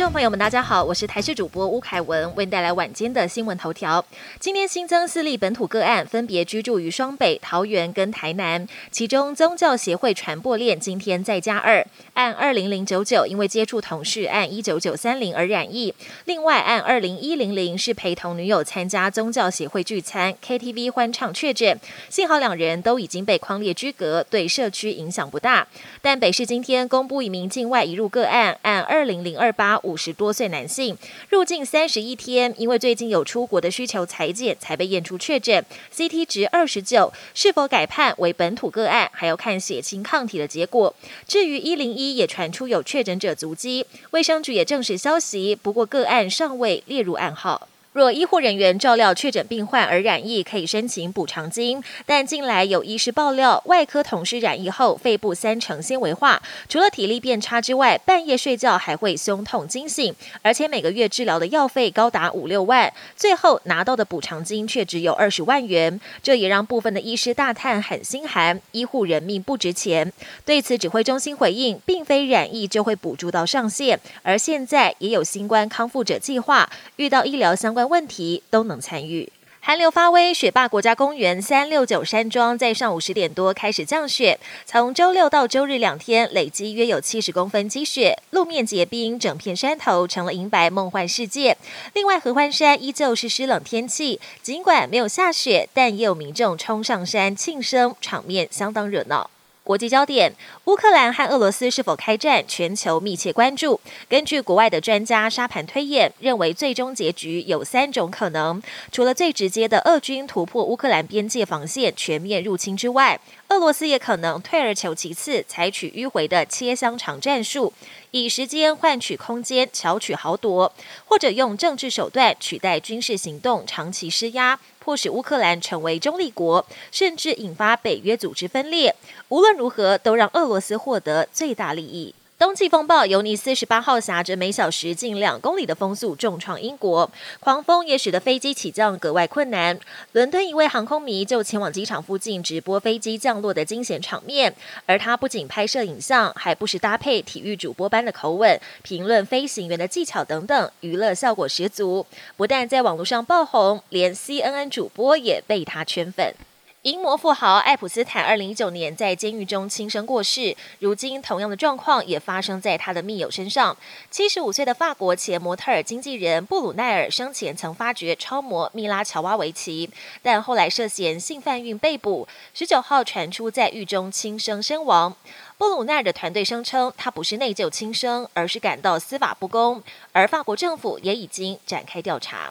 众朋友们，大家好，我是台视主播吴凯文，为您带来晚间的新闻头条。今天新增四例本土个案，分别居住于双北、桃园跟台南。其中宗教协会传播链今天再加二，按二零零九九因为接触同事按一九九三零而染疫。另外按二零一零零是陪同女友参加宗教协会聚餐 KTV 欢唱确诊，幸好两人都已经被框列居隔，对社区影响不大。但北市今天公布一名境外移入个案，按二零零二八五十多岁男性入境三十一天，因为最近有出国的需求裁剪，才被验出确诊，CT 值二十九，是否改判为本土个案，还要看血清抗体的结果。至于一零一也传出有确诊者足迹，卫生局也证实消息，不过个案尚未列入案号。若医护人员照料确诊病患而染疫，可以申请补偿金。但近来有医师爆料，外科同事染疫后肺部三成纤维化，除了体力变差之外，半夜睡觉还会胸痛惊醒，而且每个月治疗的药费高达五六万，最后拿到的补偿金却只有二十万元。这也让部分的医师大叹很心寒，医护人命不值钱。对此，指挥中心回应，并非染疫就会补助到上限，而现在也有新冠康复者计划，遇到医疗相关。问题都能参与。寒流发威，雪霸国家公园三六九山庄在上午十点多开始降雪，从周六到周日两天累积约有七十公分积雪，路面结冰，整片山头成了银白梦幻世界。另外，合欢山依旧是湿冷天气，尽管没有下雪，但也有民众冲上山庆生，场面相当热闹。国际焦点：乌克兰和俄罗斯是否开战？全球密切关注。根据国外的专家沙盘推演，认为最终结局有三种可能。除了最直接的俄军突破乌克兰边界防线全面入侵之外，俄罗斯也可能退而求其次，采取迂回的切香肠战术，以时间换取空间，巧取豪夺，或者用政治手段取代军事行动，长期施压。迫使乌克兰成为中立国，甚至引发北约组织分裂。无论如何，都让俄罗斯获得最大利益。冬季风暴尤尼斯十八号挟着每小时近两公里的风速重创英国，狂风也使得飞机起降格外困难。伦敦一位航空迷就前往机场附近直播飞机降落的惊险场面，而他不仅拍摄影像，还不时搭配体育主播般的口吻评论飞行员的技巧等等，娱乐效果十足。不但在网络上爆红，连 CNN 主播也被他圈粉。银魔富豪爱普斯坦二零一九年在监狱中轻生过世，如今同样的状况也发生在他的密友身上。七十五岁的法国前模特儿经纪人布鲁奈尔生前曾发掘超模米拉乔瓦维奇，但后来涉嫌性贩运被捕。十九号传出在狱中轻生身亡。布鲁奈尔的团队声称，他不是内疚轻生，而是感到司法不公，而法国政府也已经展开调查。